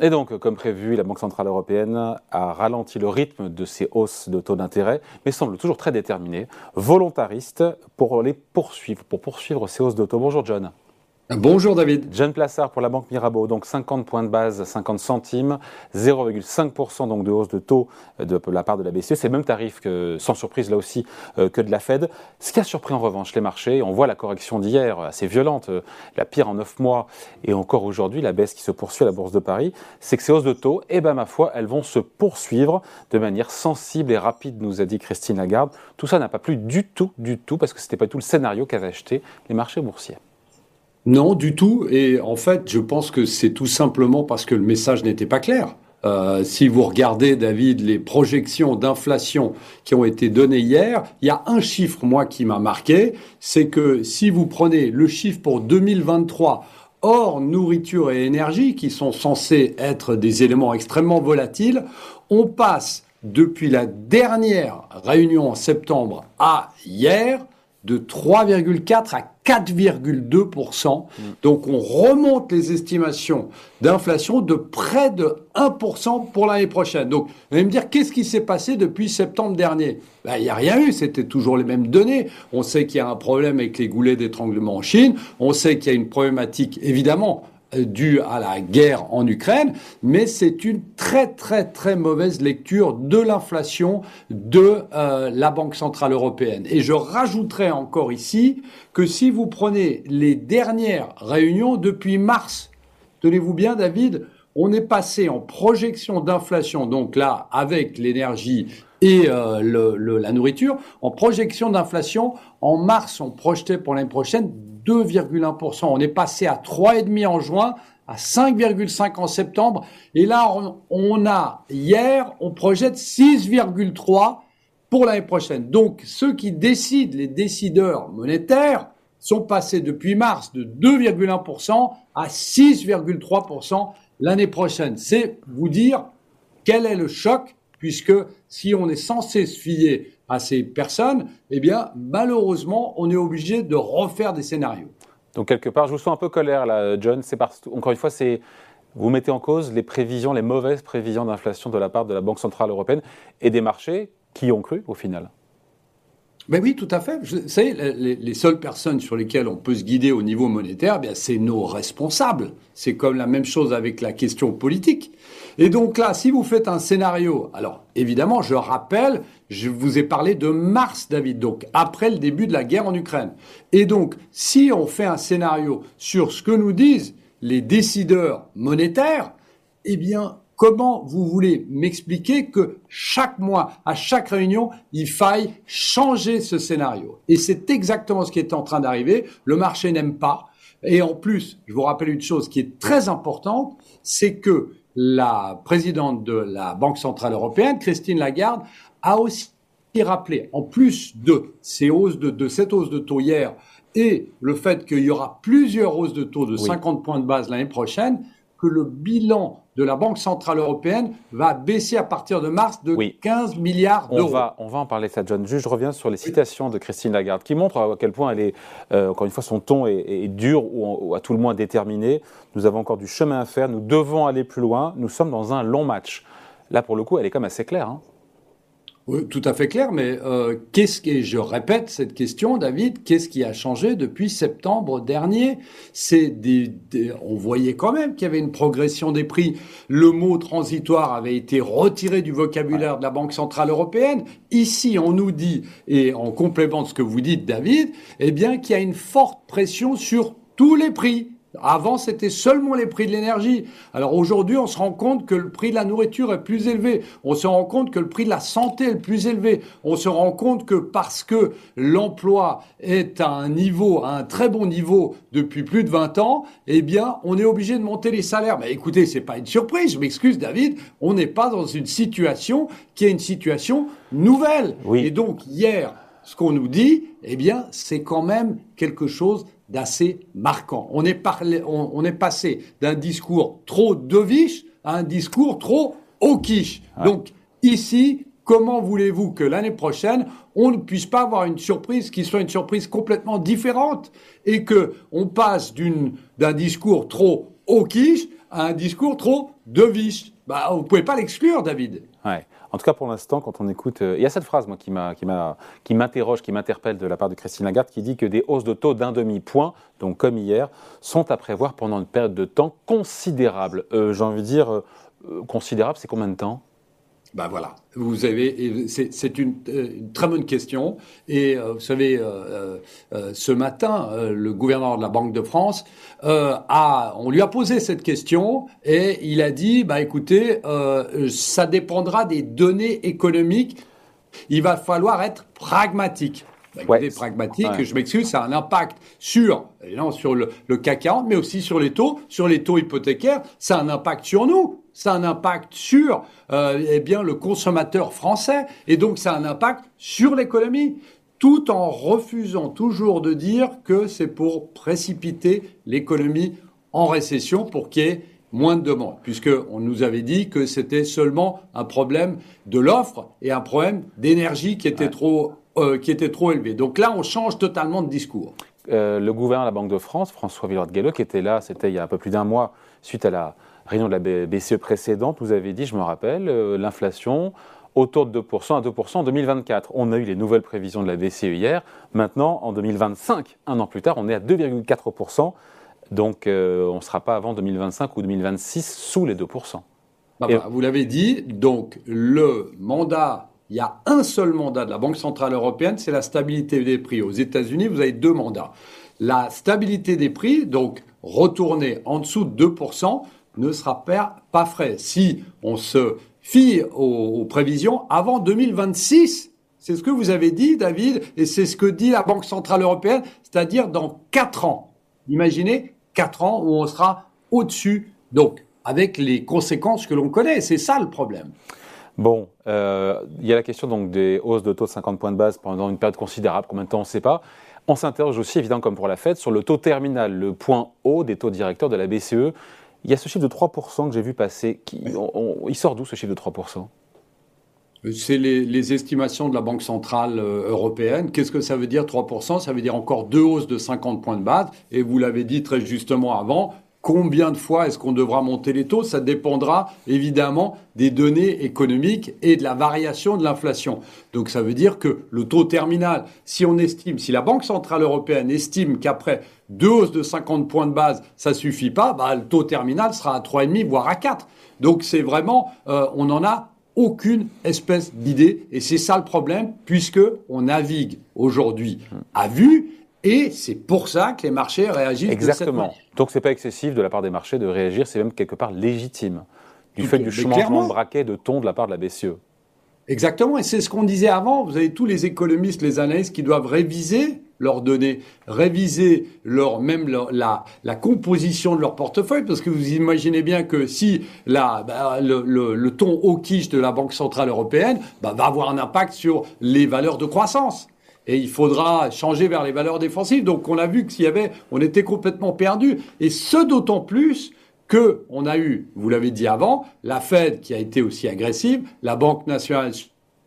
Et donc, comme prévu, la Banque Centrale Européenne a ralenti le rythme de ses hausses de taux d'intérêt, mais semble toujours très déterminée, volontariste pour les poursuivre, pour poursuivre ces hausses de taux. Bonjour John. Bonjour David. John Plassard pour la Banque Mirabeau, donc 50 points de base, 50 centimes, 0,5% donc de hausse de taux de la part de la BCE. C'est le même tarif que, sans surprise là aussi, euh, que de la Fed. Ce qui a surpris en revanche les marchés, on voit la correction d'hier assez violente, euh, la pire en 9 mois, et encore aujourd'hui la baisse qui se poursuit à la Bourse de Paris, c'est que ces hausses de taux, eh ben ma foi, elles vont se poursuivre de manière sensible et rapide, nous a dit Christine Lagarde. Tout ça n'a pas plu du tout, du tout, parce que c'était pas tout le scénario qu'avaient acheté les marchés boursiers. Non, du tout. Et en fait, je pense que c'est tout simplement parce que le message n'était pas clair. Euh, si vous regardez, David, les projections d'inflation qui ont été données hier, il y a un chiffre, moi, qui m'a marqué, c'est que si vous prenez le chiffre pour 2023, hors nourriture et énergie, qui sont censés être des éléments extrêmement volatiles, on passe depuis la dernière réunion en septembre à hier de 3,4 à 4,2%. Mm. Donc on remonte les estimations d'inflation de près de 1% pour l'année prochaine. Donc vous allez me dire, qu'est-ce qui s'est passé depuis septembre dernier? Ben, Il n'y a rien eu, c'était toujours les mêmes données. On sait qu'il y a un problème avec les goulets d'étranglement en Chine, on sait qu'il y a une problématique évidemment dû à la guerre en Ukraine, mais c'est une très très très mauvaise lecture de l'inflation de euh, la Banque centrale européenne. Et je rajouterai encore ici que si vous prenez les dernières réunions depuis mars, tenez-vous bien David, on est passé en projection d'inflation, donc là avec l'énergie et euh, la nourriture, en projection d'inflation, en mars on projetait pour l'année prochaine 2,1%. On est passé à 3,5 en juin, à 5,5 en septembre. Et là, on, a, hier, on projette 6,3 pour l'année prochaine. Donc, ceux qui décident, les décideurs monétaires, sont passés depuis mars de 2,1% à 6,3% l'année prochaine. C'est vous dire quel est le choc, puisque si on est censé se fier à ces personnes, eh bien, malheureusement, on est obligé de refaire des scénarios. Donc, quelque part, je vous sens un peu colère là, John. C'est parce, encore une fois, c'est vous mettez en cause les prévisions, les mauvaises prévisions d'inflation de la part de la Banque Centrale Européenne et des marchés qui ont cru au final. Ben oui, tout à fait. Vous savez, les, seules personnes sur lesquelles on peut se guider au niveau monétaire, bien, c'est nos responsables. C'est comme la même chose avec la question politique. Et donc là, si vous faites un scénario, alors évidemment, je rappelle, je vous ai parlé de mars, David, donc après le début de la guerre en Ukraine. Et donc, si on fait un scénario sur ce que nous disent les décideurs monétaires, eh bien, Comment vous voulez m'expliquer que chaque mois, à chaque réunion, il faille changer ce scénario? Et c'est exactement ce qui est en train d'arriver. Le marché n'aime pas. Et en plus, je vous rappelle une chose qui est très importante, c'est que la présidente de la Banque Centrale Européenne, Christine Lagarde, a aussi rappelé, en plus de ces hausses de, de cette hausse de taux hier et le fait qu'il y aura plusieurs hausses de taux de 50 points de base l'année prochaine, que le bilan de la Banque Centrale Européenne va baisser à partir de mars de 15 milliards d'euros. On va, on va en parler, ça, John. Juste, je reviens sur les citations de Christine Lagarde, qui montrent à quel point elle est, euh, encore une fois, son ton est, dur ou, à tout le moins déterminé. Nous avons encore du chemin à faire, nous devons aller plus loin, nous sommes dans un long match. Là, pour le coup, elle est quand même assez claire. Hein. Oui, tout à fait clair, mais euh, qu'est-ce qui, je répète cette question, David, qu'est-ce qui a changé depuis septembre dernier? C'est des, on voyait quand même qu'il y avait une progression des prix. Le mot transitoire avait été retiré du vocabulaire de la Banque centrale européenne. Ici, on nous dit, et en complément de ce que vous dites, David, eh bien qu'il y a une forte pression sur tous les prix. Avant, c'était seulement les prix de l'énergie. Alors aujourd'hui, on se rend compte que le prix de la nourriture est plus élevé. On se rend compte que le prix de la santé est plus élevé. On se rend compte que parce que l'emploi est à un niveau, à un très bon niveau depuis plus de 20 ans, eh bien, on est obligé de monter les salaires. Mais écoutez, c'est pas une surprise. Je m'excuse, David. On n'est pas dans une situation qui est une situation nouvelle. Oui. Et donc, hier, ce qu'on nous dit, eh bien, c'est quand même quelque chose d'assez marquant. On est, parlé, on, est passé d'un discours trop deviche à un discours trop hawkish. Donc ici, comment voulez-vous que l'année prochaine, on ne puisse pas avoir une surprise qui soit une surprise complètement différente et que on passe d'un discours trop hawkish à un discours trop deviche. Bah, vous ne pouvez pas l'exclure, David. Ouais. En tout cas, pour l'instant, quand on écoute, euh, il y a cette phrase moi qui m'interroge, qui m'interpelle de la part de Christine Lagarde, qui dit que des hausses de taux d'un demi point, donc comme hier, sont à prévoir pendant une période de temps considérable. Euh, j'ai envie de dire euh, considérable, c'est combien de temps? Ben voilà, vous avez, c'est une, une, très bonne question. Et vous savez, ce matin, le gouverneur de la Banque de France a, on lui a posé cette question et il a dit, bah écoutez, ça dépendra des données économiques. Il va falloir être pragmatique. Bah, ouais. pragmatique, je m'excuse, ça a un impact sur, non, sur le, le CAC 40, mais aussi sur les taux, sur les taux hypothécaires, ça a un impact sur nous ça a un impact sur euh, eh bien le consommateur français et donc ça a un impact sur l'économie tout en refusant toujours de dire que c'est pour précipiter l'économie en récession pour qu'il y ait moins de demandes, puisqu'on nous avait dit que c'était seulement un problème de l'offre et un problème d'énergie qui, était trop, euh, qui était trop élevé. Donc là, on change totalement de discours. Euh, le gouverneur de la Banque de France, François Villard-Gallo, qui était là, c'était il y a un peu plus d'un mois, suite à la réunion de la BCE précédente, vous avez dit, je me rappelle, euh, l'inflation autour de 2% à 2% en 2024. On a eu les nouvelles prévisions de la BCE hier. Maintenant, en 2025, un an plus tard, on est à 2,4%. Donc, euh, on ne sera pas avant 2025 ou 2026 sous les 2%. Bah, bah, vous l'avez dit, donc le mandat, il y a un seul mandat de la Banque Centrale Européenne, c'est la stabilité des prix. Aux États-Unis, vous avez deux mandats. La stabilité des prix, donc retourner en dessous de 2%, ne sera pas frais. Si on se fie aux, prévisions avant 2026, c'est ce que vous avez dit, David, et c'est ce que dit la Banque Centrale Européenne, c'est-à-dire dans 4 ans. Imaginez 4 ans où on sera au-dessus, donc avec les conséquences que l'on connaît. C'est ça le problème. Bon, euh, il y a la question donc des hausses de taux de 50 points de base pendant une période considérable, combien de temps on ne sait pas. On s'interroge aussi, évidemment, comme pour la Fed, sur le taux terminal, le point haut des taux directeurs de la BCE. Il y a ce chiffre de 3% que j'ai vu passer. Qui, il sort d'où ce chiffre de 3% c'est les, estimations de la Banque Centrale euh, Européenne. Qu'est-ce que ça veut dire 3% Ça veut dire encore deux hausses de 50 points de base. Et vous l'avez dit très justement avant, Combien de fois est-ce qu'on devra monter les taux Ça dépendra évidemment des données économiques et de la variation de l'inflation. Donc ça veut dire que le taux terminal, si on estime, si la Banque Centrale Européenne estime qu'après deux hausses de 50 points de base, ça suffit pas, bah, le taux terminal sera à 3,5 voire à 4. Donc c'est vraiment, euh, on n'en a aucune espèce d'idée et c'est ça le problème puisque on navigue aujourd'hui à vue et c'est pour ça que les marchés réagissent Exactement. Donc c'est pas excessif de la part des marchés de réagir, c'est même quelque part légitime du fait du changement de braquet de ton de la part de la BCE. Exactement, et c'est ce qu'on disait avant. Vous avez tous les économistes, les analystes qui doivent réviser leurs données, réviser leur même la, la, composition de leur portefeuille, parce que vous imaginez bien que si la, bah, le, le, le, ton au quiche de la Banque centrale européenne bah, va avoir un impact sur les valeurs de croissance et il faudra changer vers les valeurs défensives. Donc on a vu que s'il y avait, on était complètement perdu. Et ce d'autant plus que on a eu, vous l'avez dit avant, la Fed qui a été aussi agressive, la Banque nationale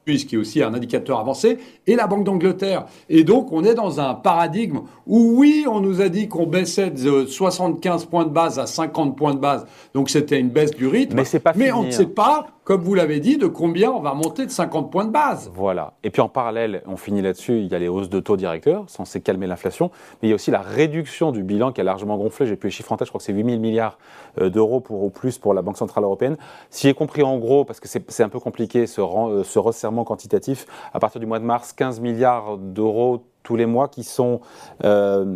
qui est aussi un indicateur avancé, et la Banque d'Angleterre. Et donc, on est dans un paradigme où, oui, on nous a dit qu'on baissait de 75 points de base à 50 points de base, donc c'était une baisse du rythme. Mais, pas mais on ne sait pas comme vous l'avez dit, de combien on va monter de 50 points de base. Voilà. Et puis en parallèle, on finit là-dessus, il y a les hausses de taux directeurs, censées calmer l'inflation, mais il y a aussi la réduction du bilan qui a largement gonflé. J'ai plus les chiffres en tête, je crois que c'est 8 000 milliards euh, d'euros pour, au plus pour la Banque Centrale Européenne. Si j'ai compris en gros, parce que c'est un peu compliqué ce, euh, ce resserrement quantitatif, à partir du mois de mars, 15 milliards d'euros tous les mois qui sont... Euh,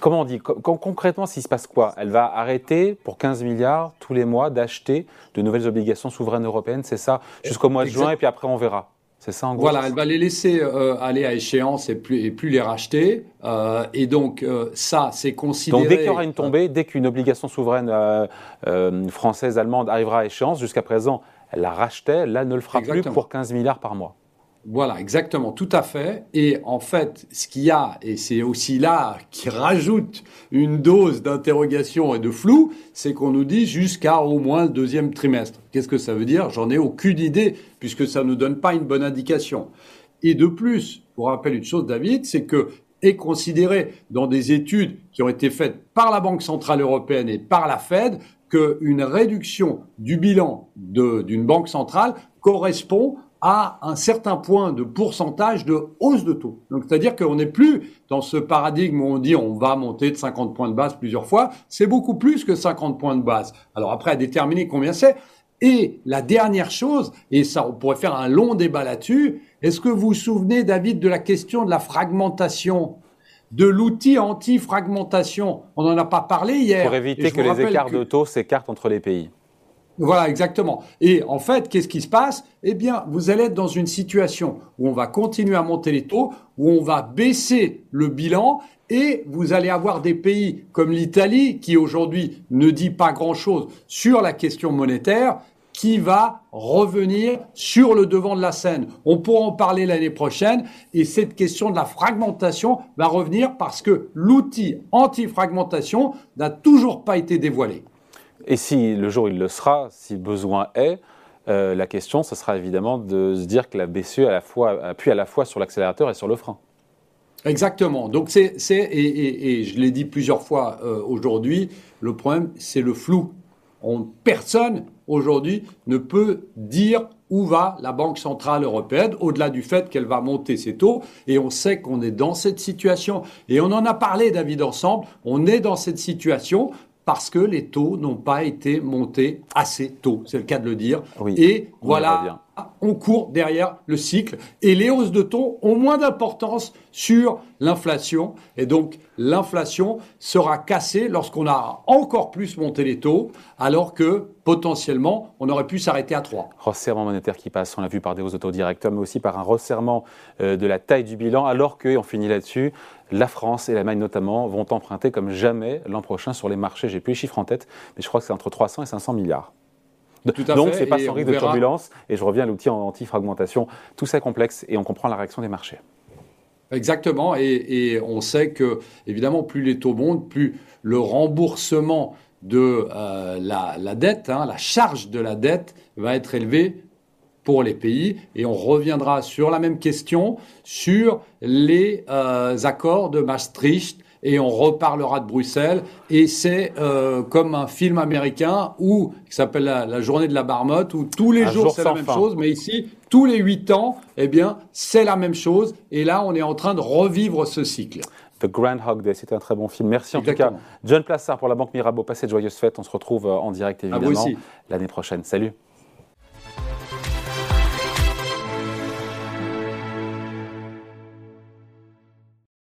comment on dit Concrètement, s'il se passe quoi? Elle va arrêter pour 15 milliards tous les mois d'acheter de nouvelles obligations souveraines européennes, c'est ça Jusqu'au mois de juin, et puis après on verra. C'est ça en gros? Voilà, elle va les laisser euh, aller à échéance et plus, et plus les racheter. Euh, et donc, euh, ça, c'est considéré. Donc, dès qu'il y aura une tombée, dès qu'une obligation souveraine française, allemande arrivera à échéance, jusqu'à présent, elle la rachetait, là, elle ne le fera plus pour 15 milliards par mois. Voilà, exactement, tout à fait. Et en fait, ce qu'il y a, et c'est aussi là qui rajoute une dose d'interrogation et de flou, c'est qu'on nous dit jusqu'à au moins le deuxième trimestre. Qu'est-ce que ça veut dire? J'en ai aucune idée, puisque ça ne nous donne pas une bonne indication. Et de plus, pour rappeler une chose, David, c'est que est considéré dans des études qui ont été faites par la Banque Centrale Européenne et par la Fed qu'une réduction du bilan d'une banque centrale correspond à un certain point de pourcentage de hausse de taux. Donc, c'est-à-dire qu'on n'est plus dans ce paradigme où on dit on va monter de 50 points de base plusieurs fois. C'est beaucoup plus que 50 points de base. Alors après, à déterminer combien c'est. Et la dernière chose, et ça, on pourrait faire un long débat là-dessus. Est-ce que vous vous souvenez, David, de la question de la fragmentation de l'outil anti-fragmentation? On n'en a pas parlé hier. Pour éviter que les écarts de taux s'écartent entre les pays. Voilà, exactement. Et en fait, qu'est-ce qui se passe? Eh bien, vous allez être dans une situation où on va continuer à monter les taux, où on va baisser le bilan, et vous allez avoir des pays comme l'Italie, qui aujourd'hui ne dit pas grand-chose sur la question monétaire, qui va revenir sur le devant de la scène. On pourra en parler l'année prochaine et cette question de la fragmentation va revenir parce que l'outil anti-fragmentation n'a toujours pas été dévoilé. Et si le jour il le sera, si besoin est, euh, la question, ce sera évidemment de se dire que la BCE à la appuie à la fois sur l'accélérateur et sur le frein. Exactement. Donc c'est, et, je l'ai dit plusieurs fois euh, aujourd'hui, le problème c'est le flou. On, personne aujourd'hui ne peut dire où va la Banque centrale européenne, au-delà du fait qu'elle va monter ses taux. Et on sait qu'on est dans cette situation. Et on en a parlé, David, ensemble. On est dans cette situation parce que les taux n'ont pas été montés assez tôt, c'est le cas de le dire. et voilà, on court derrière le cycle. Et les hausses de taux ont moins d'importance sur l'inflation. Et donc, l'inflation sera cassée lorsqu'on a encore plus monté les taux, alors que potentiellement, on aurait pu s'arrêter à 3. Resserrement monétaire qui passe, on l'a vu par des hausses de taux mais aussi par un resserrement euh, de la taille du bilan, alors que, on finit là-dessus, la France et l'Allemagne notamment vont emprunter comme jamais l'an prochain sur les marchés. J'ai plus les chiffres en tête, mais je crois que c'est entre 300 et 500 milliards. Donc, ce n'est pas sans risque de turbulence. Et je reviens à l'outil anti-fragmentation. Tout ça est complexe et on comprend la réaction des marchés. Exactement. Et, on sait que, évidemment, plus les taux montent, plus le remboursement de euh, la, dette, hein, la charge de la dette va être élevé pour les pays. Et on reviendra sur la même question sur les euh, accords de Maastricht et on reparlera de Bruxelles. Et c'est euh, comme un film américain où, qui s'appelle la, journée de la marmotte, où tous les jours c'est la même chose, mais ici, tous les huit ans, eh bien, c'est la même chose. Et là, on est en train de revivre ce cycle. The Groundhog Day, c'était un très bon film. Merci en tout cas. John Plassard pour la Banque Mirabeau. Passez de joyeuses fêtes. On se retrouve euh, en direct évidemment l'année prochaine. Salut.